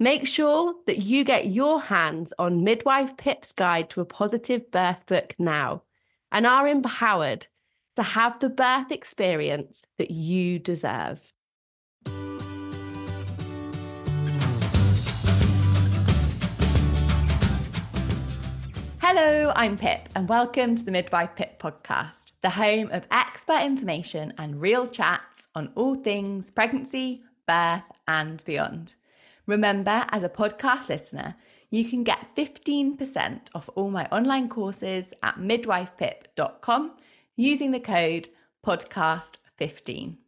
Make sure that you get your hands on Midwife Pip's Guide to a Positive Birth book now and are empowered to have the birth experience that you deserve. Hello, I'm Pip, and welcome to the Midwife Pip podcast, the home of expert information and real chats on all things pregnancy, birth, and beyond. Remember, as a podcast listener, you can get 15% off all my online courses at midwifepip.com using the code podcast15.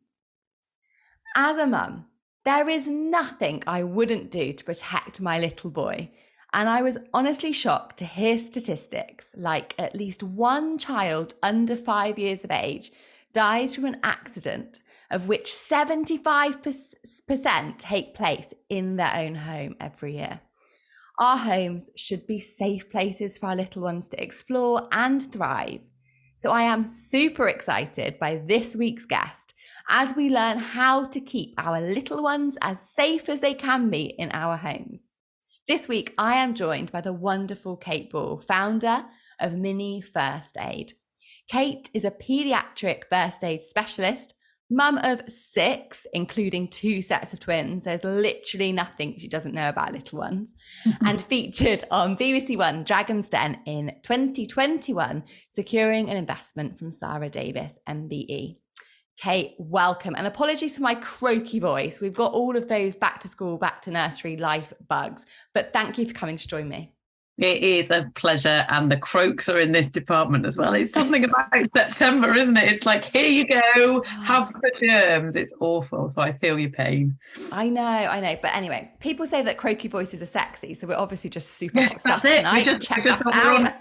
As a mum, there is nothing I wouldn't do to protect my little boy. And I was honestly shocked to hear statistics like at least one child under five years of age dies from an accident, of which 75% take place in their own home every year. Our homes should be safe places for our little ones to explore and thrive. So I am super excited by this week's guest as we learn how to keep our little ones as safe as they can be in our homes. This week, I am joined by the wonderful Kate Ball, founder of Mini First Aid. Kate is a pediatric first aid specialist, mum of six, including two sets of twins. There's literally nothing she doesn't know about little ones, mm-hmm. and featured on BBC One Dragon's Den in 2021, securing an investment from Sara Davies MBE. Kate, welcome. And apologies for my croaky voice. We've got all of those back to school, back to nursery life bugs, but thank you for coming to join me. It is a pleasure, and the croaks are in this department as well. It's something about September, isn't it? It's like, here you go, have the germs. It's awful. So I feel your pain. I know, I know. But anyway, people say that croaky voices are sexy. So we're obviously just super hot stuff it. tonight. Just, Check us out.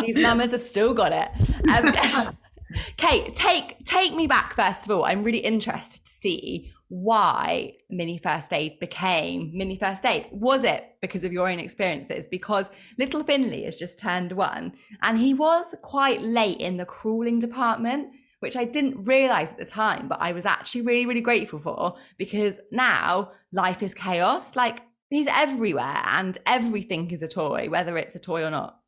These mamas have still got it. Um, Kate, take take me back first of all. I'm really interested to see why mini first aid became mini first aid. Was it because of your own experiences? Because little Finley has just turned one and he was quite late in the crawling department, which I didn't realize at the time, but I was actually really, really grateful for because now life is chaos. Like he's everywhere and everything is a toy, whether it's a toy or not.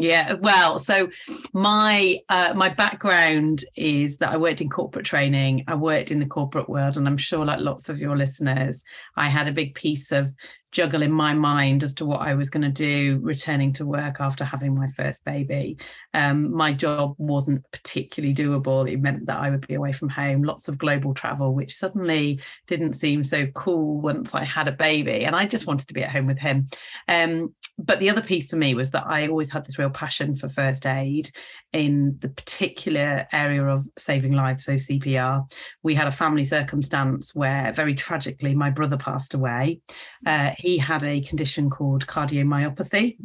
Yeah, well, so my uh, my background is that I worked in corporate training. I worked in the corporate world, and I'm sure, like lots of your listeners, I had a big piece of juggle in my mind as to what I was going to do returning to work after having my first baby. Um, my job wasn't particularly doable. It meant that I would be away from home, lots of global travel, which suddenly didn't seem so cool once I had a baby. And I just wanted to be at home with him. Um, but the other piece for me was that I always had this real passion for first aid in the particular area of saving lives, so CPR. We had a family circumstance where, very tragically, my brother passed away. Uh, he had a condition called cardiomyopathy,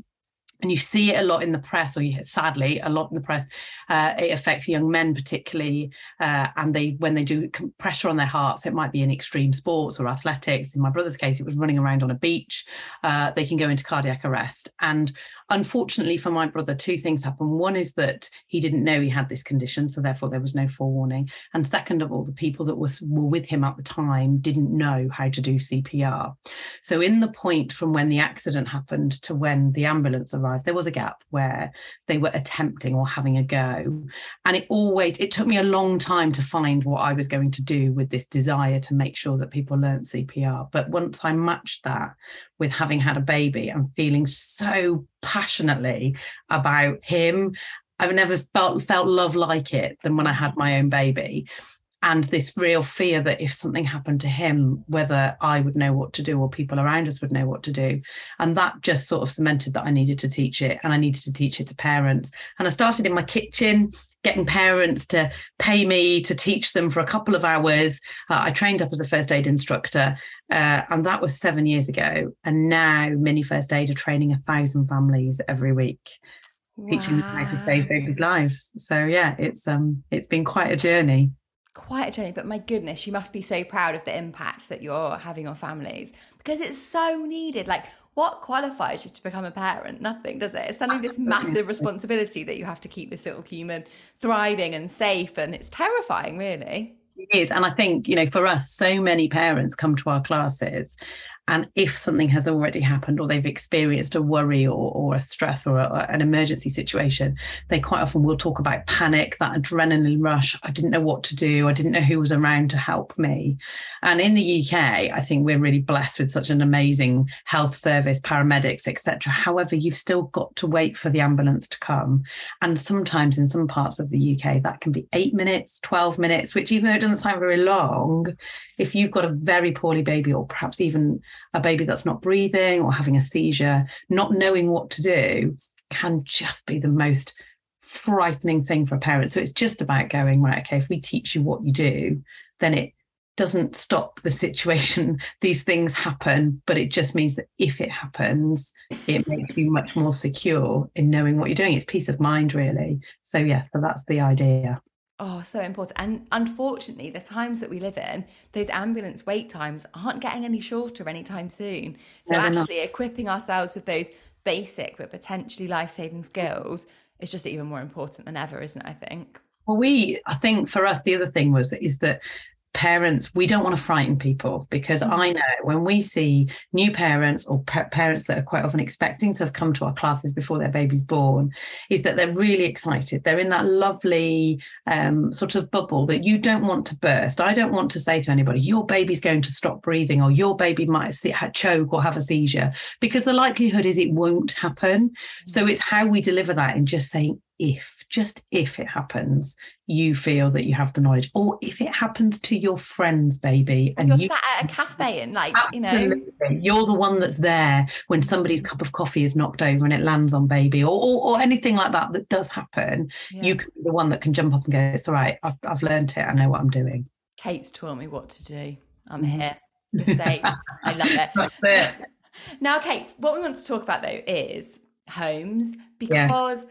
and you see it a lot in the press, or you, sadly a lot in the press. Uh, it affects young men particularly, uh, and they when they do pressure on their hearts, it might be in extreme sports or athletics. In my brother's case, it was running around on a beach. Uh, they can go into cardiac arrest, and unfortunately for my brother, two things happened. One is that he didn't know he had this condition, so therefore there was no forewarning. And second of all, the people that was were with him at the time didn't know how to do CPR. So in the point from when the accident happened to when the ambulance arrived there was a gap where they were attempting or having a go and it always it took me a long time to find what i was going to do with this desire to make sure that people learned cpr but once i matched that with having had a baby and feeling so passionately about him. I've never felt felt love like it than when I had my own baby and this real fear that if something happened to him, whether I would know what to do or people around us would know what to do. And that just sort of cemented that I needed to teach it and I needed to teach it to parents. And I started in my kitchen, getting parents to pay me to teach them for a couple of hours. Uh, I trained up as a first aid instructor, uh, and that was seven years ago. And now, Mini First Aid are training a thousand families every week. Wow. Teaching them how to save babies' lives. So yeah, it's um it's been quite a journey quite a journey, but my goodness, you must be so proud of the impact that you're having on families because it's so needed. Like, what qualifies you to become a parent? Nothing, does it? It's suddenly this massive responsibility that you have to keep this little human thriving and safe, and it's terrifying, really. It is. And I think, you know, for us, so many parents come to our classes and if something has already happened or they've experienced a worry or, or a stress or a, an emergency situation, they quite often will talk about panic, that adrenaline rush. I didn't know what to do. I didn't know who was around to help me. And in the UK, I think we're really blessed with such an amazing health service, paramedics, etc. However, you've still got to wait for the ambulance to come. And sometimes in some parts of the UK, that can be eight minutes, 12 minutes, which even though it doesn't sound very long, if you've got a very poorly baby or perhaps even a baby that's not breathing or having a seizure, not knowing what to do can just be the most frightening thing for a parent. So it's just about going, right, okay, if we teach you what you do, then it doesn't stop the situation. These things happen, but it just means that if it happens, it makes you much more secure in knowing what you're doing. It's peace of mind, really. So, yes, so that's the idea. Oh, so important. And unfortunately, the times that we live in, those ambulance wait times aren't getting any shorter anytime soon. So, actually, not. equipping ourselves with those basic but potentially life saving skills is just even more important than ever, isn't it? I think. Well, we, I think for us, the other thing was is that parents we don't want to frighten people because mm. i know when we see new parents or pa- parents that are quite often expecting to have come to our classes before their baby's born is that they're really excited they're in that lovely um, sort of bubble that you don't want to burst i don't want to say to anybody your baby's going to stop breathing or your baby might choke or have a seizure because the likelihood is it won't happen so mm. it's how we deliver that in just saying if, just if it happens, you feel that you have the knowledge, or if it happens to your friends, baby, and, you're you, sat at a cafe and like you know, you're the one that's there when somebody's cup of coffee is knocked over and it lands on baby, or or, or anything like that that does happen. Yeah. You can be the one that can jump up and go, "It's all right, I've I've learned it. I know what I'm doing." Kate's taught me what to do. I'm mm-hmm. here. You're safe. I love it. It. now, Kate, what we want to talk about though is homes because. Yeah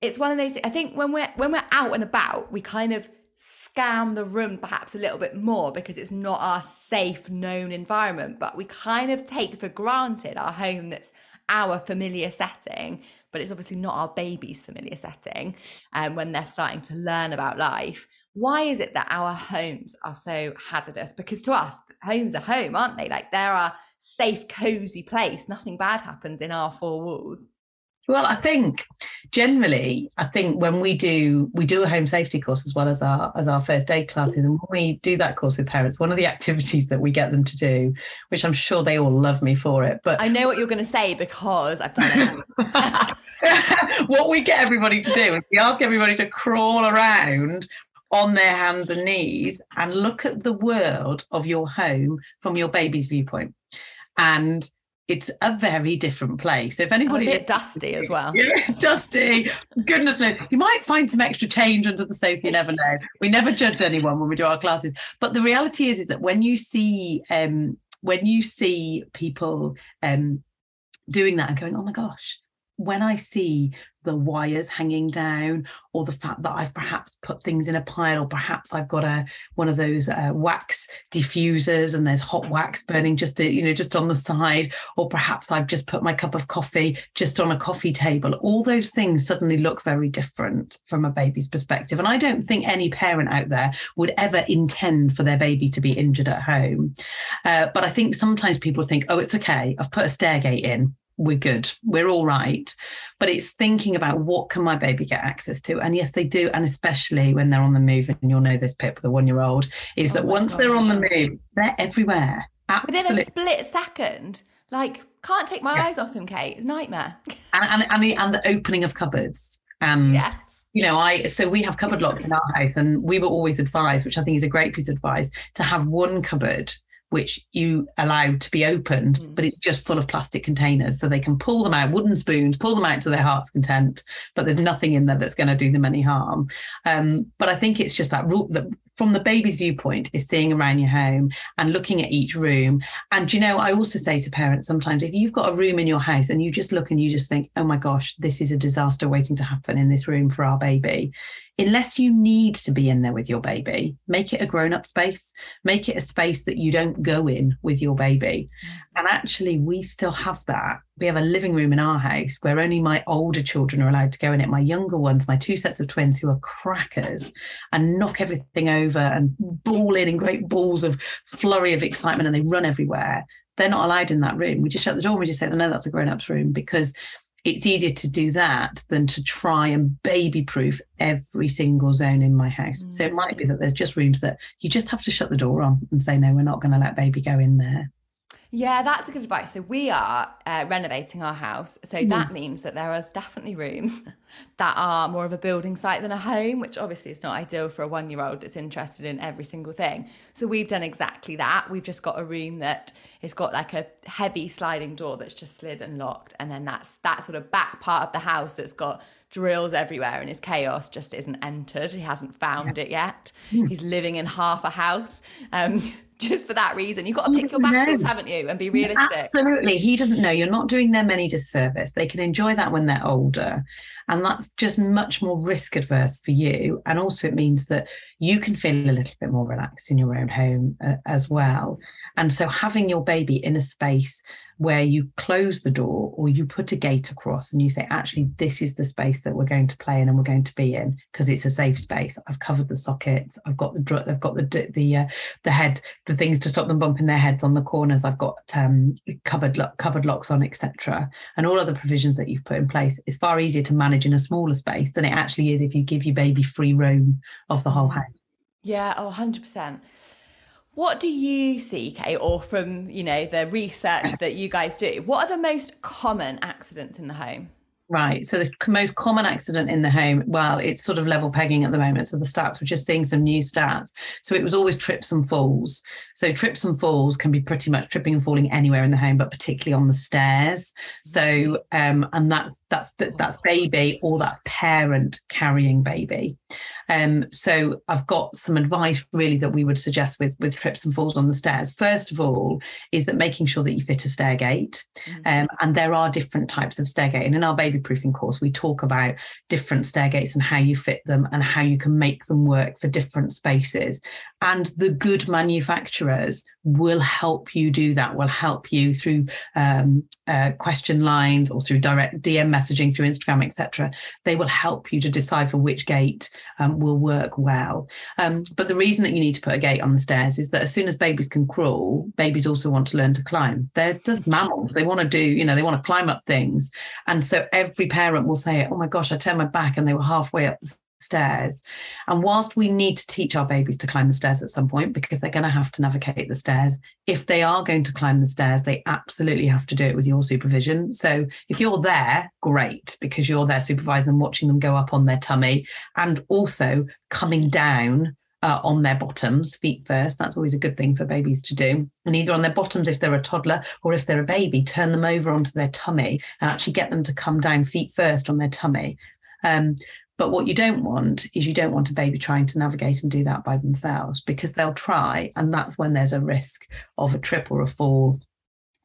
it's one of those i think when we're when we're out and about we kind of scan the room perhaps a little bit more because it's not our safe known environment but we kind of take for granted our home that's our familiar setting but it's obviously not our baby's familiar setting um, when they're starting to learn about life. Why is it that our homes are so hazardous? Because to us homes are home aren't they? Like they're safe cozy place. Nothing bad happens in our four walls well, I think generally, I think when we do we do a home safety course as well as our as our first aid classes, and when we do that course with parents, one of the activities that we get them to do, which I'm sure they all love me for it, but I know what you're going to say because I've done it. what we get everybody to do is we ask everybody to crawl around on their hands and knees and look at the world of your home from your baby's viewpoint. And it's a very different place. If anybody, a bit dusty as well. Yeah, dusty. Goodness me, you might find some extra change under the sofa. You never know. We never judge anyone when we do our classes. But the reality is, is that when you see, um, when you see people um, doing that and going, oh my gosh, when I see the wires hanging down or the fact that I've perhaps put things in a pile or perhaps I've got a one of those uh, wax diffusers and there's hot wax burning just to, you know just on the side or perhaps I've just put my cup of coffee just on a coffee table. All those things suddenly look very different from a baby's perspective and I don't think any parent out there would ever intend for their baby to be injured at home. Uh, but I think sometimes people think oh it's okay. I've put a stair gate in we're good we're all right but it's thinking about what can my baby get access to and yes they do and especially when they're on the move and you'll know this pip the one year old is oh that once gosh. they're on the move they're everywhere Absolutely. within a split second like can't take my yeah. eyes off them kate nightmare and, and, and, the, and the opening of cupboards and yes you know, I so we have cupboard locks in our house, and we were always advised, which I think is a great piece of advice, to have one cupboard which you allowed to be opened, mm. but it's just full of plastic containers. So they can pull them out, wooden spoons, pull them out to their heart's content, but there's nothing in there that's going to do them any harm. Um, but I think it's just that rule that from the baby's viewpoint is seeing around your home and looking at each room. And you know, I also say to parents sometimes if you've got a room in your house and you just look and you just think, oh my gosh, this is a disaster waiting to happen in this room for our baby, unless you need to be in there with your baby, make it a grown up space, make it a space that you don't go in with your baby. Mm. And actually, we still have that. We have a living room in our house where only my older children are allowed to go in it. My younger ones, my two sets of twins who are crackers and knock everything over and ball in in great balls of flurry of excitement and they run everywhere. They're not allowed in that room. We just shut the door and we just say, no, that's a grown up's room because it's easier to do that than to try and baby proof every single zone in my house. Mm. So it mm. might be that there's just rooms that you just have to shut the door on and say, no, we're not going to let baby go in there. Yeah, that's a good advice. So we are uh, renovating our house. So mm. that means that there is definitely rooms that are more of a building site than a home, which obviously is not ideal for a one year old that's interested in every single thing. So we've done exactly that. We've just got a room that has got like a heavy sliding door that's just slid and locked. And then that's that sort of back part of the house that's got drills everywhere and his chaos just isn't entered. He hasn't found yeah. it yet. Yeah. He's living in half a house. Um, just for that reason. You've got to pick your battles, haven't you, and be realistic. Absolutely. He doesn't know. You're not doing them any disservice. They can enjoy that when they're older. And that's just much more risk adverse for you. And also, it means that you can feel a little bit more relaxed in your own home uh, as well. And so, having your baby in a space where you close the door or you put a gate across and you say, actually, this is the space that we're going to play in and we're going to be in because it's a safe space. I've covered the sockets. I've got the I've got the the uh, the head the things to stop them bumping their heads on the corners. I've got um, cupboard cupboard locks on, etc. And all other provisions that you've put in place. It's far easier to manage in a smaller space than it actually is if you give your baby free roam of the whole house. Yeah, oh, 100%. What do you see, Kate, or from you know the research that you guys do? What are the most common accidents in the home? Right. So the most common accident in the home, well, it's sort of level pegging at the moment. So the stats, we're just seeing some new stats. So it was always trips and falls. So trips and falls can be pretty much tripping and falling anywhere in the home, but particularly on the stairs. So um, and that's that's that's baby or that parent carrying baby. Um, so I've got some advice really that we would suggest with with trips and falls on the stairs. First of all, is that making sure that you fit a stair gate, mm-hmm. um, and there are different types of stair gate. And in our baby proofing course, we talk about different stair gates and how you fit them and how you can make them work for different spaces. And the good manufacturers will help you do that. Will help you through um, uh, question lines or through direct DM messaging through Instagram, etc. They will help you to decipher which gate um, will work well. Um, but the reason that you need to put a gate on the stairs is that as soon as babies can crawl, babies also want to learn to climb. They're just mammals. They want to do, you know, they want to climb up things. And so every parent will say, oh my gosh, I turned my back and they were halfway up the stairs. And whilst we need to teach our babies to climb the stairs at some point because they're going to have to navigate the stairs, if they are going to climb the stairs, they absolutely have to do it with your supervision. So if you're there, great, because you're there supervising them, watching them go up on their tummy, and also coming down. Uh, on their bottoms, feet first. That's always a good thing for babies to do. And either on their bottoms if they're a toddler, or if they're a baby, turn them over onto their tummy and actually get them to come down feet first on their tummy. Um, but what you don't want is you don't want a baby trying to navigate and do that by themselves because they'll try. And that's when there's a risk of a trip or a fall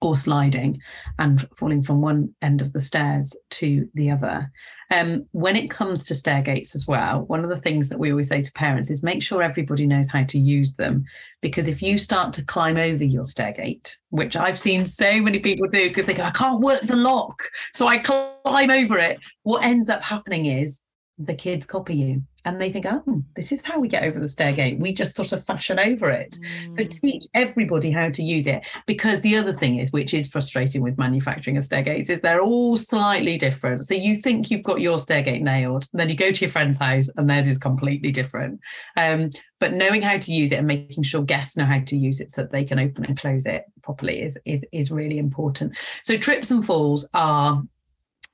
or sliding and falling from one end of the stairs to the other. Um, when it comes to stair gates as well, one of the things that we always say to parents is make sure everybody knows how to use them. Because if you start to climb over your stair gate, which I've seen so many people do because they go, I can't work the lock. So I climb over it. What ends up happening is the kids copy you and they think, oh, this is how we get over the stair gate. We just sort of fashion over it. Mm. So teach everybody how to use it. Because the other thing is, which is frustrating with manufacturing of stair gates, is they're all slightly different. So you think you've got your stair gate nailed, then you go to your friend's house and theirs is completely different. Um, but knowing how to use it and making sure guests know how to use it so that they can open and close it properly is is, is really important. So trips and falls are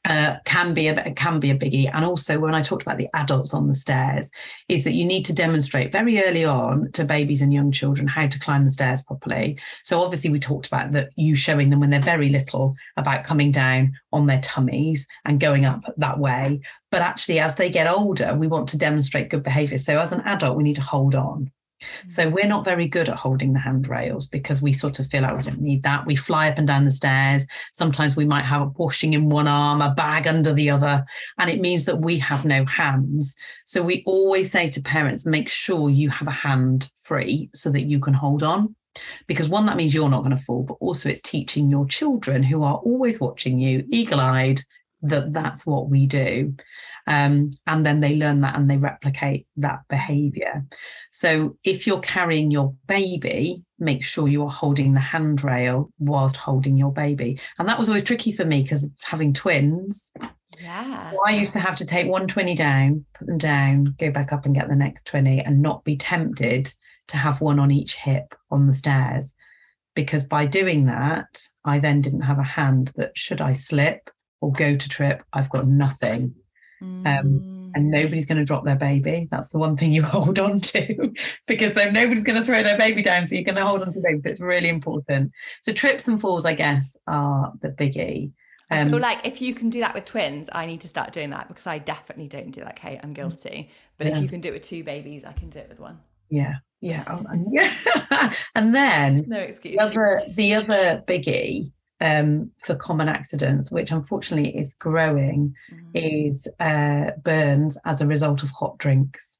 uh, can be a can be a biggie. And also, when I talked about the adults on the stairs, is that you need to demonstrate very early on to babies and young children how to climb the stairs properly. So obviously, we talked about that you showing them when they're very little about coming down on their tummies and going up that way. But actually, as they get older, we want to demonstrate good behaviour. So as an adult, we need to hold on. So mm. we're not very good at holding the handrails because we sort of feel like we don't need that. We fly up and down the stairs. Sometimes we might have a washing in one arm, a bag under the other, and it means that we have no hands. So we always say to parents, make sure you have a hand free so that you can hold on. Because one, that means you're not going to fall, but also it's teaching your children who are always watching you, eagle eyed, that that's what we do. Um, and then they learn that and they replicate that behavior. So if you're carrying your baby, make sure you are holding the handrail whilst holding your baby. And that was always tricky for me because having twins. Yeah. So I used to have to take 120 down, put them down, go back up and get the next 20 and not be tempted to have one on each hip on the stairs. Because by doing that, I then didn't have a hand that should I slip or go to trip, I've got nothing um, and mm. nobody's going to drop their baby. That's the one thing you hold on to because so nobody's going to throw their baby down. So you're going to hold on to the baby. It's really important. So trips and falls, I guess, are the biggie. Um, so like if you can do that with twins, I need to start doing that because I definitely don't do that, Kate. I'm guilty. But yeah. if you can do it with two babies, I can do it with one. Yeah. Yeah. Oh, and, yeah. and then no excuse. The other, the other biggie um, for common accidents, which unfortunately is growing, mm-hmm. is uh, burns as a result of hot drinks.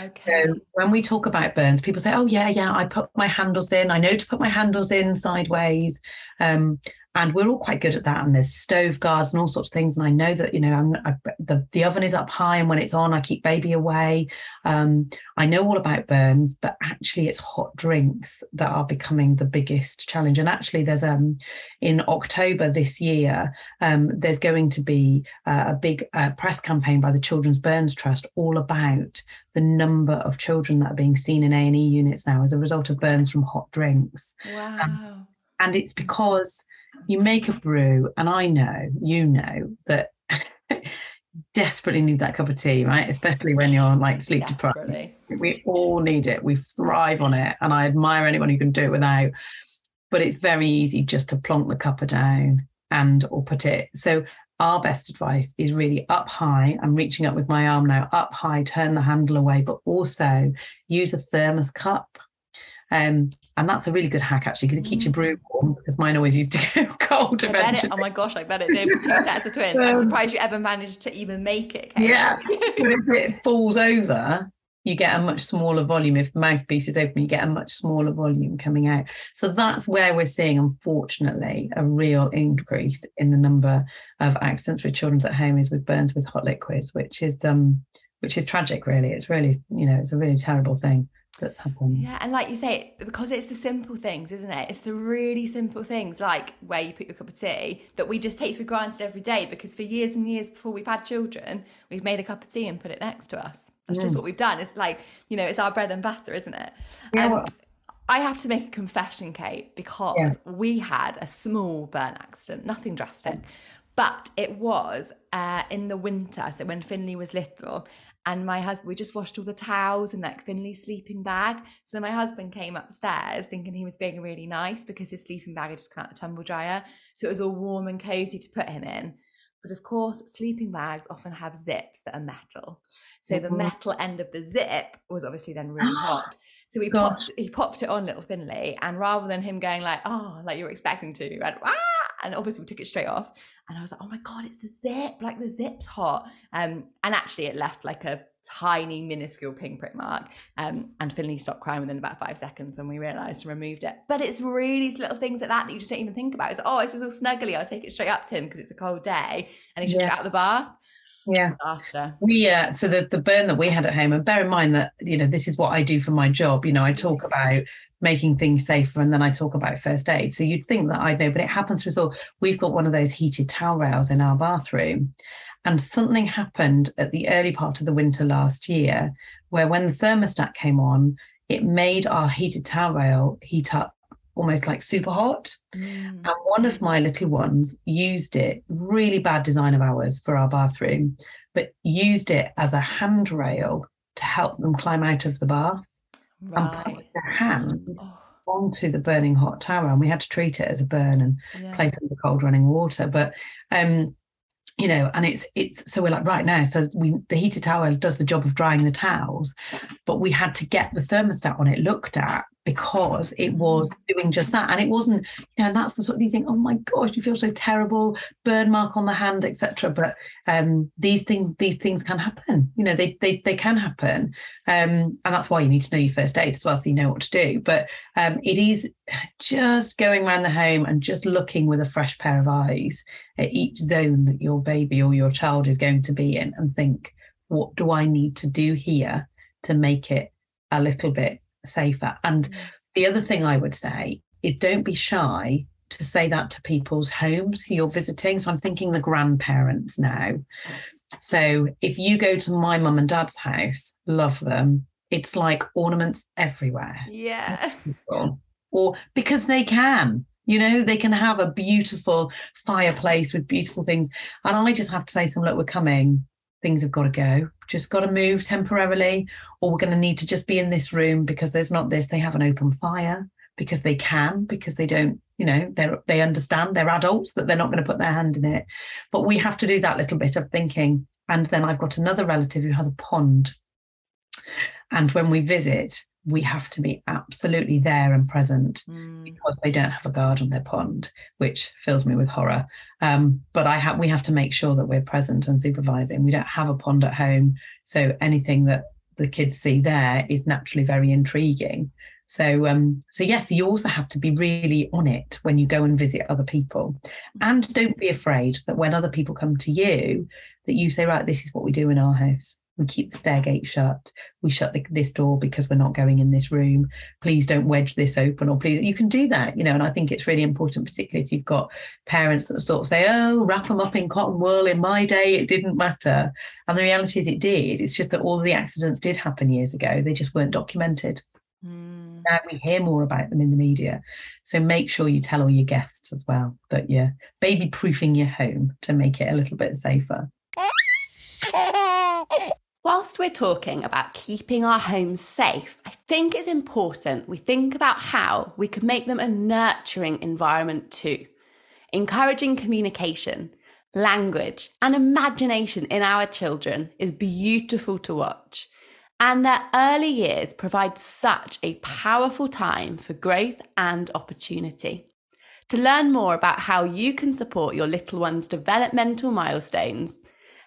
Okay. So when we talk about burns, people say, "Oh yeah, yeah, I put my handles in. I know to put my handles in sideways." Um, and we're all quite good at that. And there's stove guards and all sorts of things. And I know that you know I'm, I, the the oven is up high, and when it's on, I keep baby away. Um, I know all about burns, but actually, it's hot drinks that are becoming the biggest challenge. And actually, there's um in October this year, um, there's going to be uh, a big uh, press campaign by the Children's Burns Trust all about the number of children that are being seen in A and E units now as a result of burns from hot drinks. Wow. Um, and it's because you make a brew, and I know, you know, that desperately need that cup of tea, right? Especially when you're like sleep deprived. We all need it. We thrive on it. And I admire anyone who can do it without. But it's very easy just to plonk the cuppa down and or put it. So our best advice is really up high. I'm reaching up with my arm now, up high, turn the handle away, but also use a thermos cup um, and that's a really good hack actually because it keeps your brew mm. warm because mine always used to go cold I eventually. oh my gosh, I bet it did two sets of twins. Um, I'm surprised you ever managed to even make it. Kate. Yeah. if it falls over, you get a much smaller volume. If the mouthpiece is open, you get a much smaller volume coming out. So that's where we're seeing, unfortunately, a real increase in the number of accidents with children's at home is with burns with hot liquids, which is um which is tragic really. It's really, you know, it's a really terrible thing that's happened. Yeah, and like you say, because it's the simple things, isn't it? It's the really simple things, like where you put your cup of tea, that we just take for granted every day. Because for years and years before we've had children, we've made a cup of tea and put it next to us. That's mm. just what we've done. It's like you know, it's our bread and butter, isn't it? Yeah, um, well, I have to make a confession, Kate, because yeah. we had a small burn accident, nothing drastic, but it was uh, in the winter. So when Finley was little, and my husband we just washed all the towels in that Finley's sleeping bag. So my husband came upstairs thinking he was being really nice because his sleeping bag had just come out the tumble dryer. So it was all warm and cozy to put him in. But of course, sleeping bags often have zips that are metal. So mm-hmm. the metal end of the zip was obviously then really hot. So he popped he popped it on little Finley, and rather than him going like, oh, like you were expecting to, he went, ah, and obviously we took it straight off. And I was like, oh my God, it's the zip, like the zip's hot. Um, and actually it left like a tiny, minuscule pinprick mark. Um, and Finley stopped crying within about five seconds and we realised and removed it. But it's really little things like that that you just don't even think about. It's oh, this is all snuggly. I'll take it straight up to him because it's a cold day and he's just yeah. out of the bath. Yeah. Disaster. We uh, so the the burn that we had at home, and bear in mind that you know this is what I do for my job. You know, I talk about making things safer, and then I talk about first aid. So you'd think that i'd know, but it happens to us all. We've got one of those heated towel rails in our bathroom, and something happened at the early part of the winter last year, where when the thermostat came on, it made our heated towel rail heat up almost like super hot. Mm. And one of my little ones used it, really bad design of ours for our bathroom, but used it as a handrail to help them climb out of the bath right. and put their hand oh. onto the burning hot tower. And we had to treat it as a burn and yeah. place it in the cold running water. But um, you know and it's it's so we're like right now so we the heated towel does the job of drying the towels but we had to get the thermostat on it looked at because it was mm. doing just that. And it wasn't you know and that's the sort of you think oh my gosh you feel so terrible burn mark on the hand etc but um these things these things can happen. You know they they, they can happen. Um and that's why you need to know your first aid as well so you know what to do. But um it is just going around the home and just looking with a fresh pair of eyes at each zone that your baby or your child is going to be in and think what do i need to do here to make it a little bit safer. And mm. the other thing I would say is don't be shy to say that to people's homes who you're visiting. So I'm thinking the grandparents now. So if you go to my mum and dad's house, love them, it's like ornaments everywhere. Yeah. Or because they can, you know, they can have a beautiful fireplace with beautiful things. And I just have to say, some look, we're coming things have got to go. Just got to move temporarily or we're going to need to just be in this room because there's not this. They have an open fire because they can because they don't you know they they understand they're adults that they're not going to put their hand in it. But we have to do that little bit of thinking. And then i've got another relative who has a pond. And when we visit we have to be absolutely there and present mm. because they don't have a guard on their pond, which fills me with horror. Um, but I have we have to make sure that we're present and supervising. We don't have a pond at home, so anything that the kids see there is naturally very intriguing. So um, so yes, you also have to be really on it when you go and visit other people, and don't be afraid that when other people come to you, that you say, right, this is what we do in our house we keep the stair gate shut. We shut the, this door because we're not going in this room. Please don't wedge this open or please you can do that you know and i think it's really important particularly if you've got parents that sort of say oh wrap them up in cotton wool. In my day it didn't matter. And the reality is it did. It's just that all of the accidents did happen years ago. They just weren't documented. Mm. now we hear more about them in the media. So make sure you tell all your guests as well that you're baby proofing your home to make it a little bit safer Whilst we're talking about keeping our homes safe, I think it's important we think about how we could make them a nurturing environment too, encouraging communication, language, and imagination in our children is beautiful to watch. And their early years provide such a powerful time for growth and opportunity. To learn more about how you can support your little one's developmental milestones,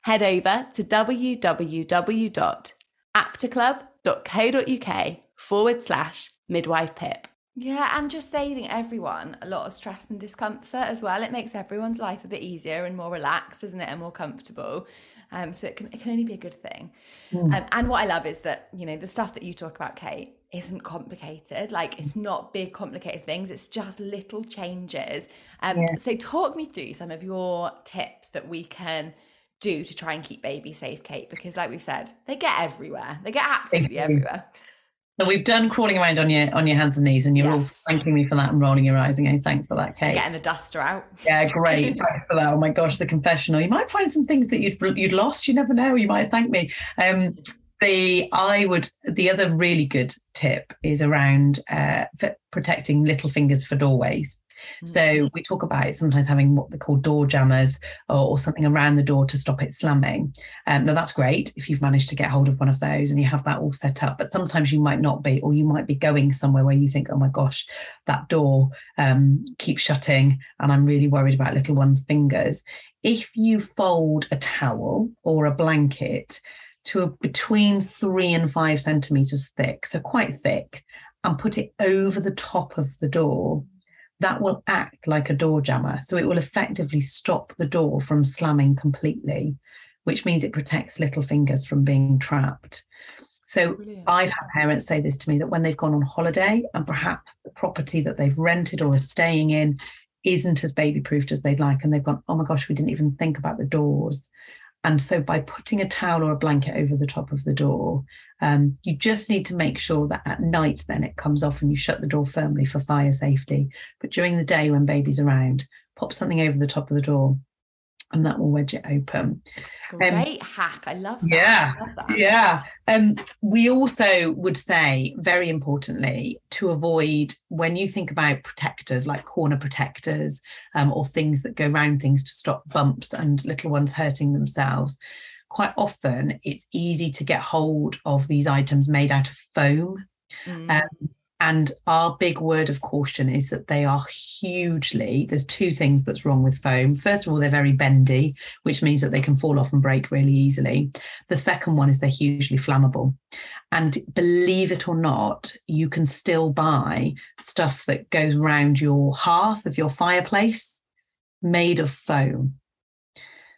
head over to www.aptaclub.co.uk forward slash midwife pip. Yeah, and just saving everyone a lot of stress and discomfort as well. It makes everyone's life a bit easier and more relaxed, isn't it? And more comfortable. Um, so it can it can only be a good thing. Mm. Um, and what I love is that you know the stuff that you talk about, Kate, isn't complicated. Like it's not big complicated things. It's just little changes. Um, yeah. So talk me through some of your tips that we can do to try and keep babies safe, Kate? Because, like we've said, they get everywhere. They get absolutely everywhere. So we've done crawling around on your on your hands and knees, and you're yes. all thanking me for that and rolling your eyes and going, "Thanks for that, Kate." Getting the duster out. Yeah, great. Thanks for that. Oh my gosh, the confessional. You might find some things that you'd you'd lost. You never know. You might thank me. Um, the I would the other really good tip is around uh, protecting little fingers for doorways. So mm. we talk about sometimes having what they call door jammers or, or something around the door to stop it slamming. Um, now that's great if you've managed to get hold of one of those and you have that all set up. But sometimes you might not be, or you might be going somewhere where you think, oh my gosh, that door um, keeps shutting, and I'm really worried about little one's fingers. If you fold a towel or a blanket to a, between three and five centimeters thick, so quite thick, and put it over the top of the door, that will act like a door jammer. So it will effectively stop the door from slamming completely. which means it protects little fingers from being trapped. So Brilliant. I've had parents say this to me that when they've gone on holiday and perhaps the property that they've rented or are staying in isn't as baby proofed as they'd like, and they've gone, oh my gosh, we didn't even think about the doors. And so by putting a towel or a blanket over the top of the door, um, you just need to make sure that at night then it comes off and you shut the door firmly for fire safety. But during the day when baby's around, pop something over the top of the door and that will wedge it open. Great hack. I love that. Um, Yeah, love that. Yeah. Um, we also would say, very importantly, to avoid when you think about protectors like corner protectors um, or things that go around things to stop bumps and little ones hurting themselves. Quite often, it's easy to get hold of these items made out of foam. Mm. Um, and our big word of caution is that they are hugely, there's two things that's wrong with foam. First of all, they're very bendy, which means that they can fall off and break really easily. The second one is they're hugely flammable. And believe it or not, you can still buy stuff that goes round your hearth of your fireplace made of foam.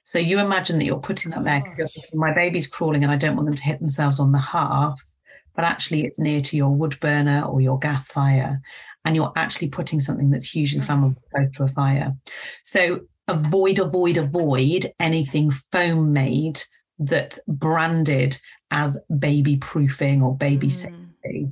So you imagine that you're putting that there, oh 'cause you're Gosh. thinking, my baby's crawling and I don't want them to hit themselves on the hearth but actually it's near to your wood burner or your gas fire and you're actually putting something that's hugely Mhm. flammable close to a fire so avoid avoid avoid anything foam made that's branded as baby proofing or baby Mm. safety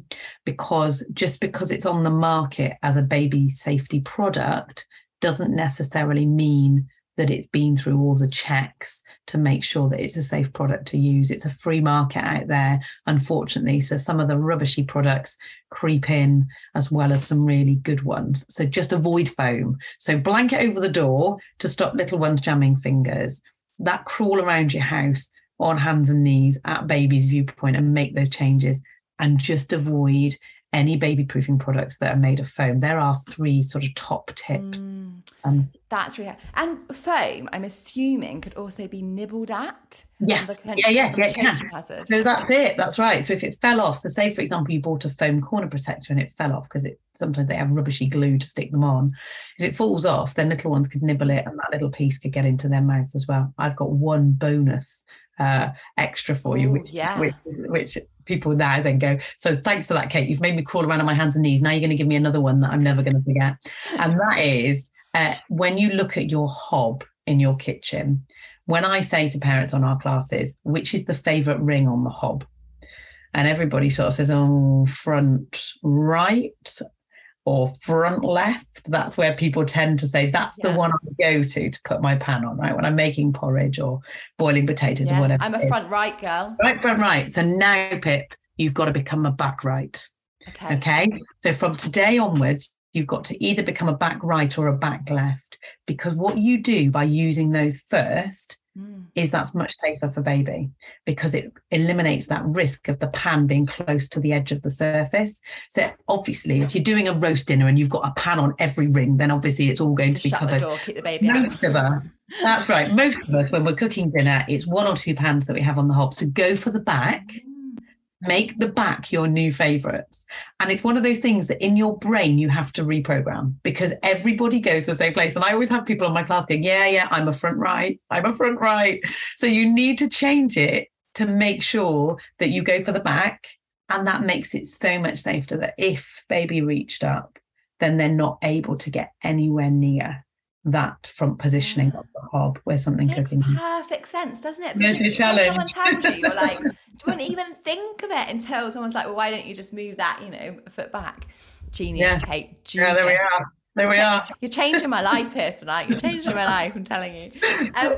because just because it's on the market as a baby safety product doesn't necessarily mean that it's been through all the checks to make sure that it's a safe product to use. It's a free market out there, unfortunately. So some of the rubbishy products creep in as well as some really good ones. So just avoid foam. So blanket over the door to stop little ones jamming fingers. That crawl around your house on hands and knees at baby's viewpoint and make those changes and just avoid any baby proofing products that are made of foam. There are three sort of top tips. Mm. Um, That's really and foam. I'm assuming could also be nibbled at. Yes. Yeah, yeah, yeah, can. So that's it. That's right. So if it fell off, so say for example you bought a foam corner protector and it fell off because it sometimes they have rubbishy glue to stick them on. If it falls off, then little ones could nibble it and that little piece could get into their mouths as well. I've got one bonus uh, extra for you, which, yeah. which which people now then go. So thanks for that, Kate. You've made me crawl around on my hands and knees. Now you're going to give me another one that I'm never going to forget, and that is uh, when you look at your hob in your kitchen. When I say to parents on our classes, which is the favourite ring on the hob, and everybody sort of says, "Oh, front right." Or front left. That's where people tend to say that's the one I go to to put my pan on, right? When I'm making porridge or boiling potatoes or whatever. I'm a front right girl. Right, front, right. So now, Pip, you've got to become a back right. Okay. Okay. So from today onwards, you've got to either become a back right or a back left because what you do by using those first Mm. is that's much safer for baby because it eliminates that risk of the pan being close to the edge of the surface. So obviously, if you're doing a roast dinner and you've got a pan on every ring, then obviously it's all going to be shut the covered. door, keep the baby out. Most of us, that's right. Most of us, when we're cooking dinner, it's one or two pans that we have on the hob. So go for the back Mm. Make the back your new favorites. And it's one of those things that in your brain you have to reprogram because everybody goes to the same place. And i always have people in my class going yeah yeah i'm a front right. I'm a front right. So you need to change it to make sure that you go for the back and that makes it so much safer that if baby reached up then they're not able to get anywhere near that front positioning of the hob where something Makes cooking perfect sense, doesn't it? Because your when someone challenge. you, you're like, wouldn't even think of it until someone's like, well, why don't you just move that, you know, a foot back? Genius, Yeah. Kate. Genius. yeah there we are there we are You're changing my life here tonight. You're changing my life, I'm telling you. Um,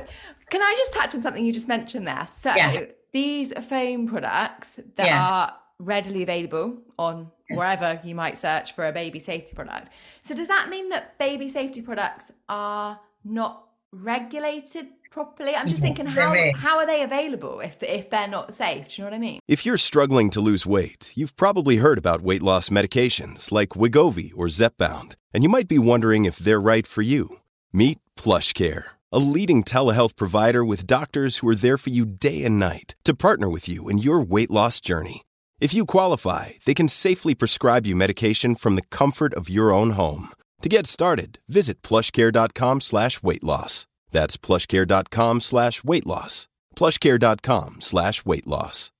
can I just touch on something you just mentioned there? So, Yeah. these foam products that Yeah. are readily available on wherever you might search for a baby safety product. So, does that mean that baby safety products are not regulated properly? I'm just thinking, how, how are they available if, if they're not safe? Do you know what I mean? If you're struggling to lose weight, you've probably heard about weight loss medications like Wegovy or Zepbound, and you might be wondering if they're right for you. Meet PlushCare, a leading telehealth provider with doctors who are there for you day and night to partner with you in your weight loss journey. If you qualify, they can safely prescribe you medication from the comfort of your own home. To get started, visit plushcare.com slash weight loss. That's plushcare.com slash weight loss. plushcare.com slash weight loss.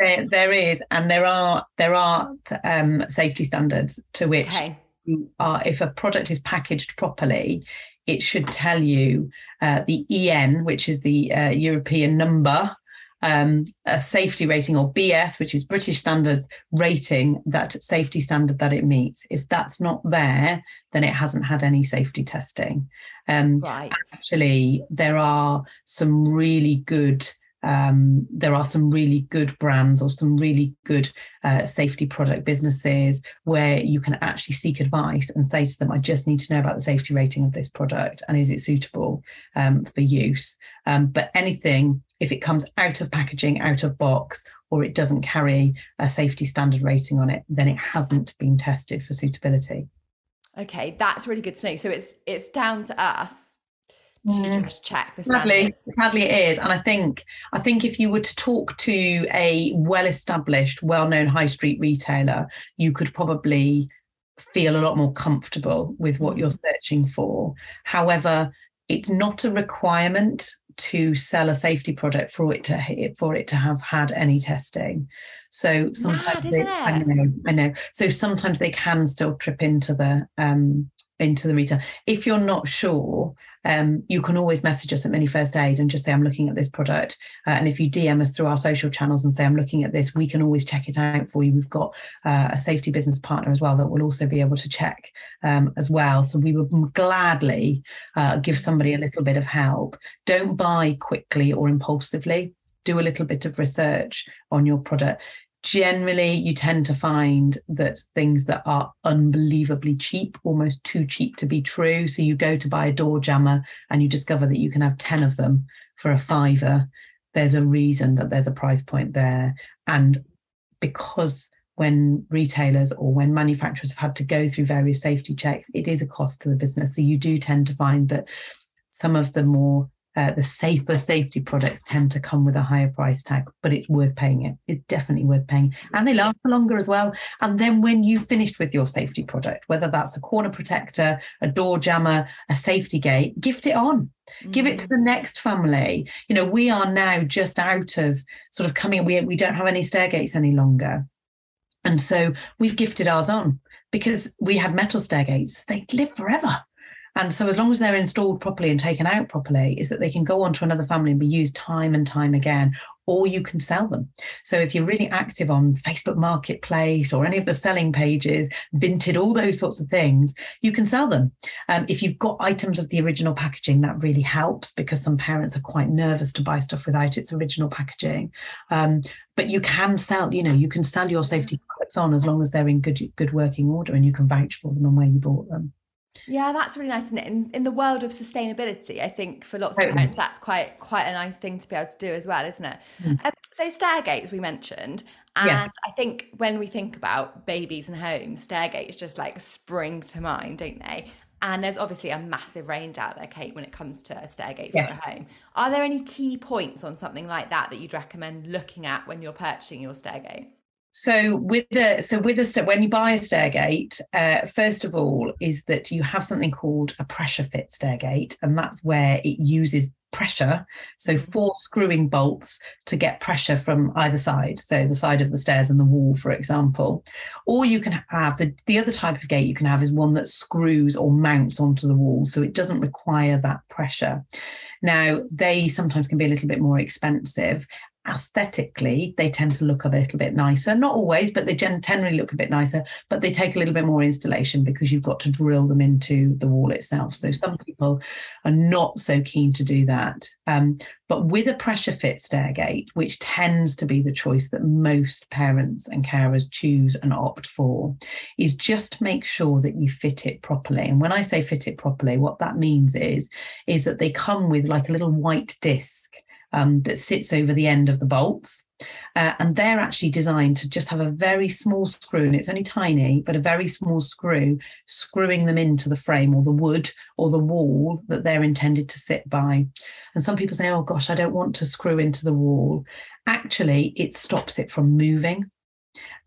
There, there is, and there are there are um, safety standards to which Okay. you are, if a product is packaged properly, it should tell you uh, the EN, which is the uh, European number, um, a safety rating, or BS, which is British standards rating, that safety standard that it meets. If that's not there, then it hasn't had any safety testing. Um, Right. actually there are some really good um, there are some really good brands or some really good uh, safety product businesses where you can actually seek advice and say to them, I just need to know about the safety rating of this product and is it suitable um, for use. Um, but anything, if it comes out of packaging, out of box, or it doesn't carry a safety standard rating on it, then it hasn't been tested for suitability. Okay, that's really good to know. So it's it's down to us to Yeah. just check the Sadly, sadly it is. And I think I think if you were to talk to a well-established, well-known high street retailer, you could probably feel a lot more comfortable with what you're mm. searching for. However, it's not a requirement to sell a safety product for it to for it to have had any testing. So sometimes Mad, they, I know, I know. So sometimes they can still trip into the um into the retail. If you're not sure, um, you can always message us at Mini First Aid and just say, I'm looking at this product. Uh, and if you DM us through our social channels and say, I'm looking at this, we can always check it out for you. We've got uh, a safety business partner as well that will also be able to check um, as well. So we would gladly uh, give somebody a little bit of help. Don't buy quickly or impulsively. Do a little bit of research on your product generally you tend to find that things that are unbelievably cheap almost too cheap to be true. So you go to buy a door jammer and you discover that you can have 10 of them for a fiver. There's a reason that there's a price point there. And because when retailers or when manufacturers have had to go through various safety checks it is a cost to the business. So you do tend to find that some of the more uh, the safer safety products tend to come with a higher price tag, but it's worth paying it. It's definitely worth paying. And they last for longer as well. And then when you've finished with your safety product, whether that's a corner protector, a door jammer, a safety gate, gift it on. Give it to the next family. You know, we are now just out of sort of coming, we, we don't have any stair gates any longer. And so we've gifted ours on because we had metal stair gates. They live forever. And so, as long as they're installed properly and taken out properly, is that they can go on to another family and be used time and time again, or you can sell them. So, if you're really active on Facebook Marketplace or any of the selling pages, Vinted, all those sorts of things, you can sell them. Um, if you've got items of the original packaging, that really helps because some parents are quite nervous to buy stuff without its original packaging. Um, but you can sell, you know, you can sell your safety products on as long as they're in good good working order and you can vouch for them and where you bought them. Yeah, that's really nice. And in, in the world of sustainability, I think for lots of parents, that's quite quite a nice thing to be able to do as well, isn't it? Mm. Um, so stair gates we mentioned, and Yeah. I think when we think about babies and homes, stair gates just like spring to mind, don't they? And there's obviously a massive range out there, Kate, when it comes to a stair gate for Yeah. a home. Are there any key points on something like that that you'd recommend looking at when you're purchasing your stair gate? So with the so with a when you buy a stairgate, uh, first of all is that you have something called a pressure fit stairgate, and that's where it uses pressure. So four screwing bolts to get pressure from either side, so the side of the stairs and the wall, for example. Or you can have the the other type of gate you can have is one that screws or mounts onto the wall, so it doesn't require that pressure. Now they sometimes can be a little bit more expensive aesthetically they tend to look a little bit nicer. Not always but they generally look a bit nicer but they take a little bit more installation because you've got to drill them into the wall itself. So some people are not so keen to do that. Um, but with a pressure fit stairgate which tends to be the choice that most parents and carers choose and opt for is just make sure that you fit it properly. And when i say fit it properly what that means is is that they come with like a little white disc um, that sits over the end of the bolts. Uh, and they're actually designed to just have a very small screw, and it's only tiny, but a very small screw screwing them into the frame or the wood or the wall that they're intended to sit by. And some people say, oh gosh, I don't want to screw into the wall. Actually, it stops it from moving.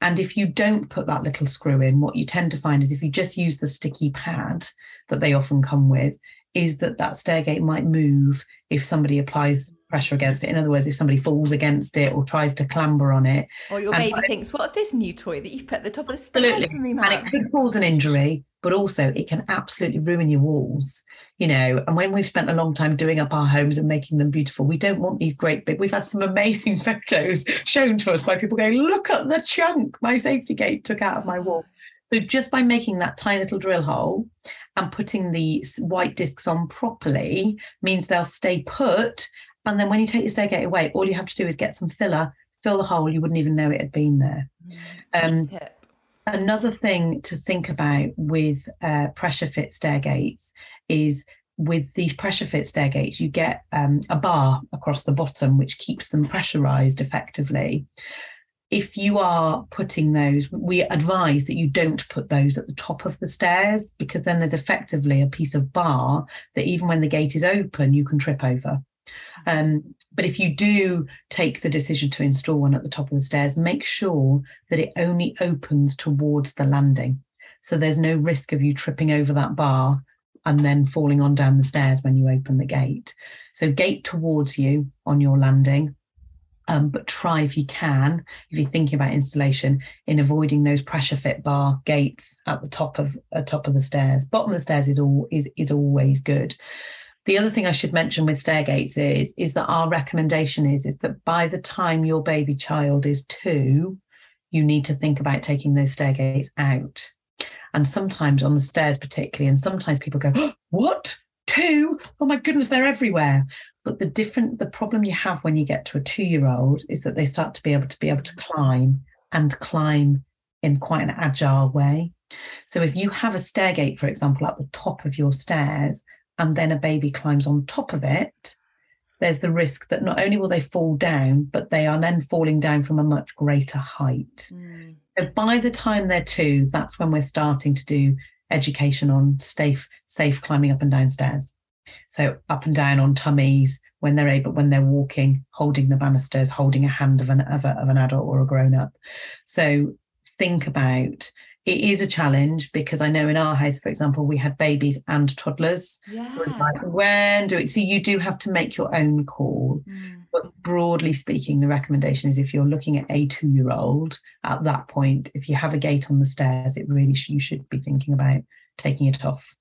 And if you don't put that little screw in, what you tend to find is if you just use the sticky pad that they often come with, is that that stairgate might move if somebody applies pressure against it. In other words, if somebody falls against it or tries to clamber on it, or your um, baby thinks, "What's this new toy that you've put at the top of the stairs for me, And it could cause an injury, but also it can absolutely ruin your walls. You know, and when we've spent a long time doing up our homes and making them beautiful, we don't want these great big. We've had some amazing photos shown to us by people going, "Look at the chunk my safety gate took out of my wall." So just by making that tiny little drill hole and putting the white discs on properly means they'll stay put. And then when you take your stairgate away, all you have to do is get some filler, fill the hole. You wouldn't even know it had been there. Um, another thing to think about with uh, pressure fit stairgates is with these pressure fit stairgates, you get um, a bar across the bottom which keeps them pressurized effectively if you are putting those, we advise that you don't put those at the top of the stairs because then there's effectively a piece of bar that even when the gate is open, you can trip over. Um, but if you do take the decision to install one at the top of the stairs, make sure that it only opens towards the landing. So there's no risk of you tripping over that bar and then falling on down the stairs when you open the gate. So gate towards you on your landing, um, but try if you can, if you're thinking about installation, in avoiding those pressure fit bar gates at the top of uh, top of the stairs. Bottom of the stairs is all is is always good. The other thing I should mention with stair gates is is that our recommendation is is that by the time your baby child is two, you need to think about taking those stair gates out. And sometimes on the stairs, particularly, and sometimes people go, oh, "What? Two? Oh my goodness, they're everywhere." But the different, the problem you have when you get to a two year old is that they start to be able to be able to climb and climb in quite an agile way. So if you have a stair gate, for example, at the top of your stairs, and then a baby climbs on top of it, there's the risk that not only will they fall down, but they are then falling down from a much greater height. Mm. So by the time they're two, that's when we're starting to do education on safe, safe climbing up and down stairs. So up and down on tummies when they're able, when they're walking, holding the banisters, holding a hand of an of, a, of an adult or a grown up. So think about it is a challenge because I know in our house, for example, we had babies and toddlers. Yeah. So like, when do it? So you do have to make your own call. Mm. But broadly speaking, the recommendation is if you're looking at a two-year-old at that point, if you have a gate on the stairs, it really sh- you should be thinking about taking it off.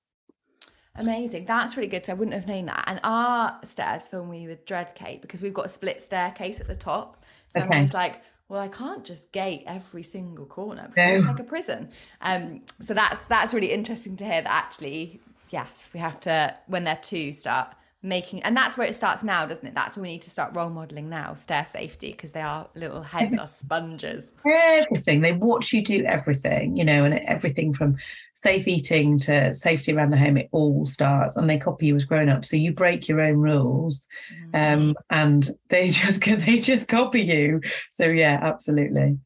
Amazing. That's really good. So I wouldn't have known that. And our stairs fill me with dread, Kate, because we've got a split staircase at the top. So okay. everyone's like, well, I can't just gate every single corner because no. it's like a prison. Um, so that's that's really interesting to hear that actually, yes, we have to when they're two start making and that's where it starts now doesn't it? That's where we need to start role modeling now stair safety because they are little heads are sponges. Everything. They watch you do everything you know and everything from safe eating to safety around the home it all starts and they copy you as grown up so you break your own rules um, and they just they just copy you. So yeah absolutely.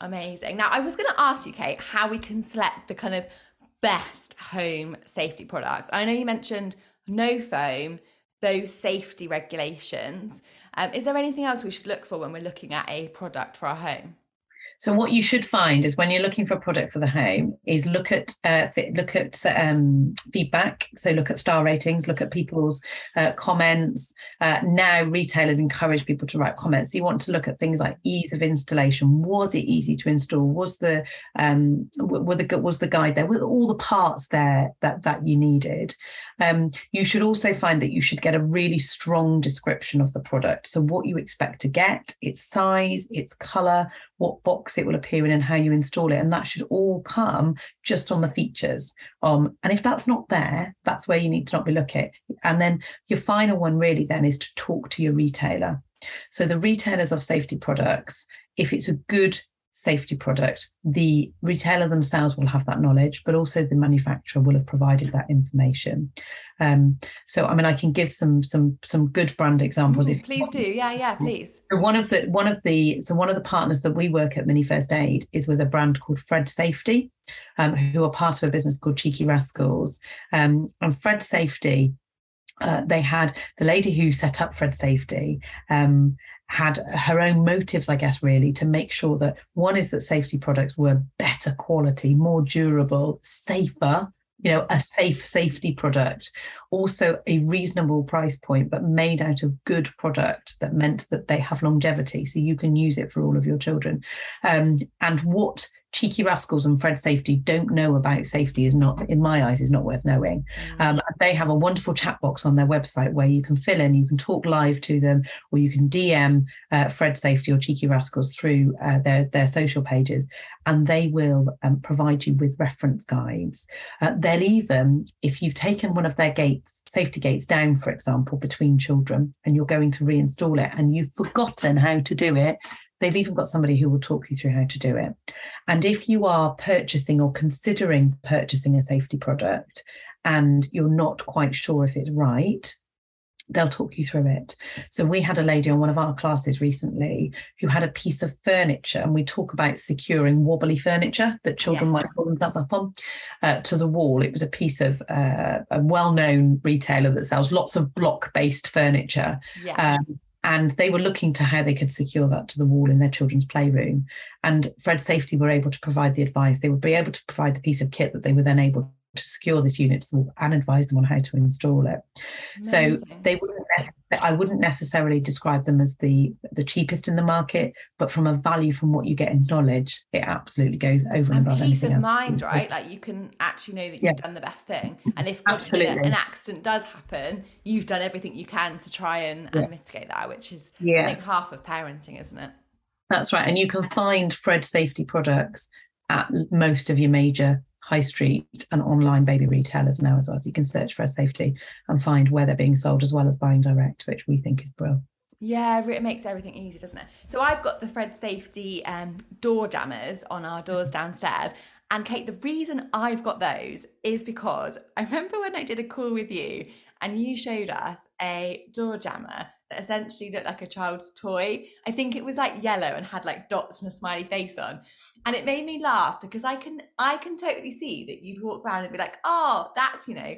Amazing. Now i was going to ask you kate how we can select the kind of best home safety products. I know you mentioned no foam those safety regulations. Um, is there anything else we should look for when we're looking at a product for our home? So what you should find is when you're looking for a product for the home is look at uh, look at um, feedback. So look at star ratings, look at people's uh, comments. Uh, now retailers encourage people to write comments. So you want to look at things like ease of installation. Was it easy to install? Was the um, were the was the guide there? Were all the parts there that that you needed? Um, you should also find that you should get a really strong description of the product. So what you expect to get, its size, its color, what box it will appear in and how you install it. And that should all come just on the features. Um, and if that's not there, that's where you need to not be looking. And then your final one really then is to talk to your retailer. So the retailers of safety products, if it's a good safety product, the retailer themselves will have that knowledge, but also the manufacturer will have provided that information. Um, so, I mean, I can give some some some good brand examples. if please do, yeah, yeah, please. So one of the one of the so one of the partners that we work at Mini First Aid is with a brand called Fred Safety, um, who are part of a business called Cheeky Rascals. Um, and Fred Safety uh, they had the lady who set up Fred Safety um, had her own motives, I guess, really, to make sure that one is that safety products were better quality, more durable, safer you know a safe safety product. Also a reasonable price point but made out of good product that meant that they have longevity so you can use it for all of your children. Um, and what cheeky rascals and fred safety don't know about safety is not in my eyes is not worth knowing mm. um, they have a wonderful chat box on their website where you can fill in you can talk live to them or you can dm uh, fred safety or cheeky rascals through uh, their their social pages and they will um, provide you with reference guides uh, they'll even if you've taken one of their gates safety gates down for example between children and you're going to reinstall it and you've forgotten how to do it They've even got somebody who will talk you through how to do it. And if you are purchasing or considering purchasing a safety product and you're not quite sure if it's right, they'll talk you through it. So we had a lady on one of our classes recently who had a piece of furniture, and we talk about securing wobbly furniture that children yes. might pull themselves up on uh, to the wall. It was a piece of uh, a well-known retailer that sells lots of block-based furniture. Yeah. Um, and they were looking to how they could secure that to the wall in their children's playroom. And Fred Safety were able to provide the advice. They would be able to provide the piece of kit that they were then able to secure this unit and advise them on how to install it. Amazing. So they wouldn't. I wouldn't necessarily describe them as the the cheapest in the market, but from a value from what you get in knowledge, it absolutely goes over and, and above. Peace of else. mind, right? Like you can actually know that you've yeah. done the best thing, and if forbid an accident does happen, you've done everything you can to try and, yeah. and mitigate that, which is yeah. I think half of parenting, isn't it? That's right, and you can find Fred safety products at most of your major high street and online baby retailers now as well. So you can search for safety and find where they're being sold as well as buying direct, which we think is brilliant. Yeah, it makes everything easy, doesn't it? So I've got the Fred Safety um, door jammers on our doors downstairs. And Kate, the reason I've got those is because I remember when I did a call with you and you showed us a door jammer that essentially looked like a child's toy. I think it was like yellow and had like dots and a smiley face on. And it made me laugh because I can I can totally see that you'd walk around and be like, oh, that's you know,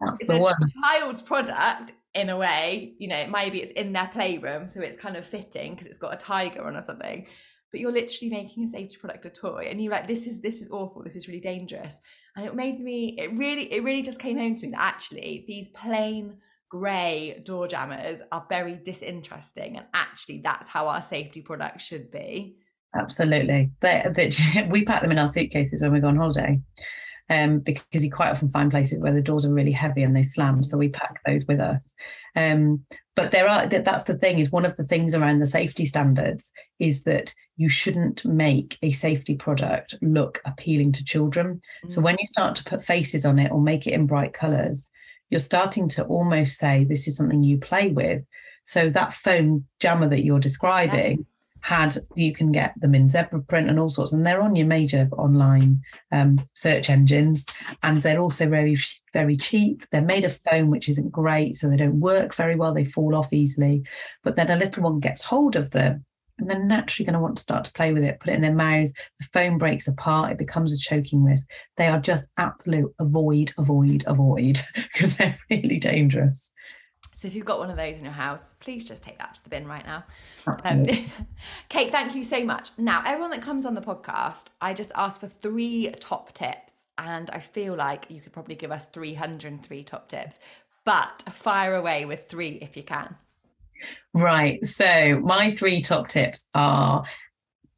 that's it's a one. child's product in a way. You know, maybe it's in their playroom, so it's kind of fitting because it's got a tiger on or something. But you're literally making a safety product a toy, and you're like, this is this is awful. This is really dangerous. And it made me. It really it really just came home to me that actually these plain grey door jammers are very disinteresting and actually that's how our safety products should be absolutely they, they, we pack them in our suitcases when we go on holiday um, because you quite often find places where the doors are really heavy and they slam so we pack those with us um, but there are that, that's the thing is one of the things around the safety standards is that you shouldn't make a safety product look appealing to children mm-hmm. so mm. when you start to put faces on it or make it in bright colors you're starting to almost say this is something you play with. So that foam jammer that you're describing yeah. had you can get them in zebra print and all sorts, and they're on your major online um, search engines, and they're also very very cheap. They're made of foam, which isn't great, so they don't work very well. They fall off easily, but then a little one gets hold of them and they're naturally going to want to start to play with it, put it in their mouths. The foam breaks apart, it becomes a choking risk. They are just absolute avoid, avoid, avoid because they're really dangerous. So if you've got one of those in your house, please just take that to the bin right now. Um, Kate, thank you so much. Now, everyone that comes on the podcast, I just ask for three top tips. And I feel like you could probably give us 303 top tips, but fire away with three if you can. Right. So, my three top tips are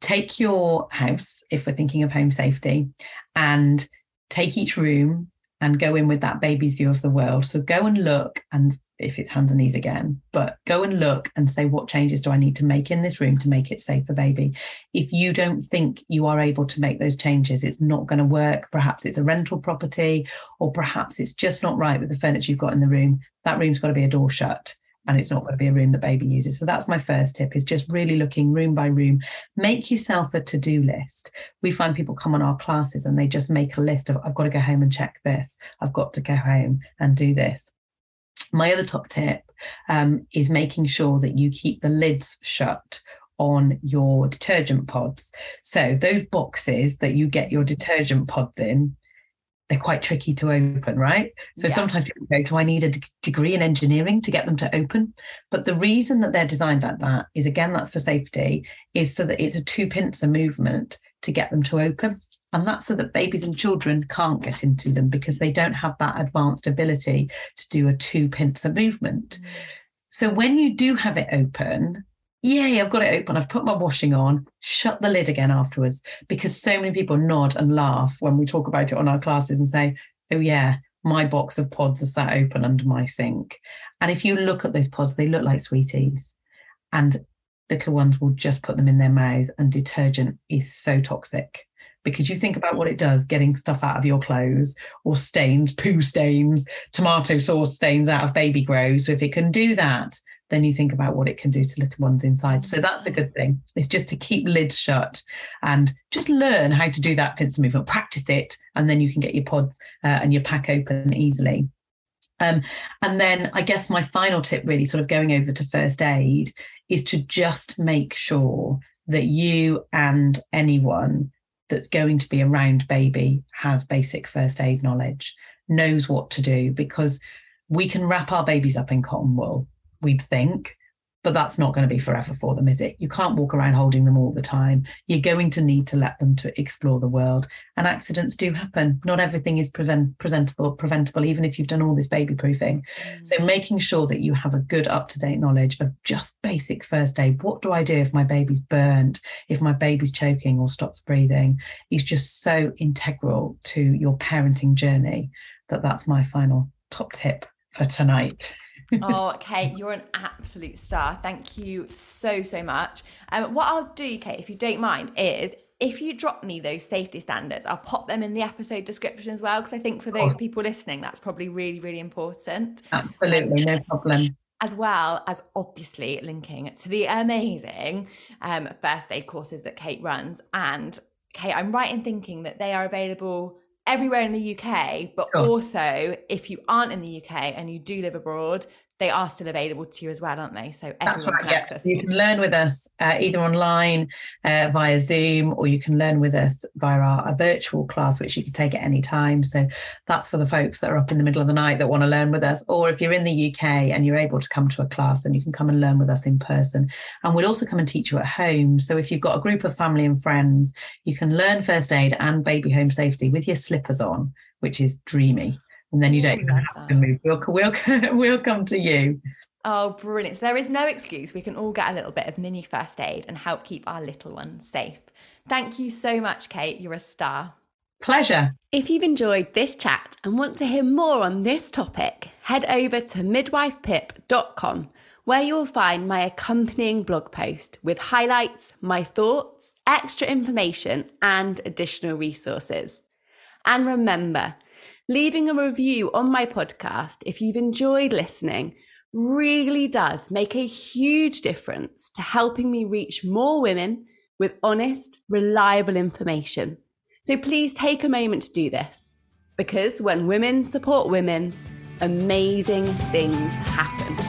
take your house, if we're thinking of home safety, and take each room and go in with that baby's view of the world. So, go and look and if it's hands and knees again, but go and look and say, what changes do I need to make in this room to make it safe for baby? If you don't think you are able to make those changes, it's not going to work. Perhaps it's a rental property, or perhaps it's just not right with the furniture you've got in the room. That room's got to be a door shut and it's not going to be a room that baby uses. So that's my first tip is just really looking room by room. Make yourself a to-do list. We find people come on our classes and they just make a list of I've got to go home and check this. I've got to go home and do this. My other top tip um, is making sure that you keep the lids shut on your detergent pods. So those boxes that you get your detergent pods in, they're quite tricky to open, right? So yeah. sometimes people go, Do I need a d- degree in engineering to get them to open? But the reason that they're designed like that is again, that's for safety, is so that it's a two pincer movement to get them to open. And that's so that babies and children can't get into them because they don't have that advanced ability to do a two pincer movement. Mm. So when you do have it open, yay, I've got it open. I've put my washing on, shut the lid again afterwards because so many people nod and laugh when we talk about it on our classes and say, oh, yeah, my box of pods are sat open under my sink. And if you look at those pods, they look like sweeties. And little ones will just put them in their mouths, and detergent is so toxic because you think about what it does getting stuff out of your clothes or stains, poo stains, tomato sauce stains out of baby grows. So if it can do that, then you think about what it can do to little ones inside. So that's a good thing. It's just to keep lids shut and just learn how to do that pincer movement, practice it, and then you can get your pods uh, and your pack open easily. Um, and then I guess my final tip, really, sort of going over to first aid, is to just make sure that you and anyone that's going to be around baby has basic first aid knowledge, knows what to do, because we can wrap our babies up in cotton wool we'd think but that's not going to be forever for them is it? You can't walk around holding them all the time. You're going to need to let them to explore the world. And accidents do happen. Not everything is prevent, presentable preventable even if you've done all this baby proofing. Mm. so making sure that you have a good up-to-date knowledge of just basic first aid what do i do if my baby's burnt if my baby's choking or stops breathing is just so integral to your parenting journey that that's my final top tip for tonight oh, Kate, you're an absolute star. Thank you so, so much. Um, what I'll do, Kate, if you don't mind, is if you drop me those safety standards, I'll pop them in the episode description as well, because I think for those people listening, that's probably really, really important. Absolutely, no problem. As well as obviously linking to the amazing um, first aid courses that Kate runs. And Kate, I'm right in thinking that they are available everywhere in the UK, but sure. also if you aren't in the UK and you do live abroad, they are still available to you as well, aren't they? So everyone right, can yeah. access You can learn with us uh, either online uh, via Zoom, or you can learn with us via our virtual class, which you can take at any time. So that's for the folks that are up in the middle of the night that want to learn with us. Or if you're in the UK and you're able to come to a class, then you can come and learn with us in person. And we'll also come and teach you at home. So if you've got a group of family and friends, you can learn first aid and baby home safety with your slippers on, which is dreamy and then you don't even have to move. We'll, we'll, we'll come to you. Oh, brilliant. So there is no excuse. We can all get a little bit of mini first aid and help keep our little ones safe. Thank you so much, Kate. You're a star. Pleasure. If you've enjoyed this chat and want to hear more on this topic, head over to midwifepip.com where you'll find my accompanying blog post with highlights, my thoughts, extra information, and additional resources. And remember, leaving a review on my podcast if you've enjoyed listening really does make a huge difference to helping me reach more women with honest, reliable information. So please take a moment to do this because when women support women, amazing things happen.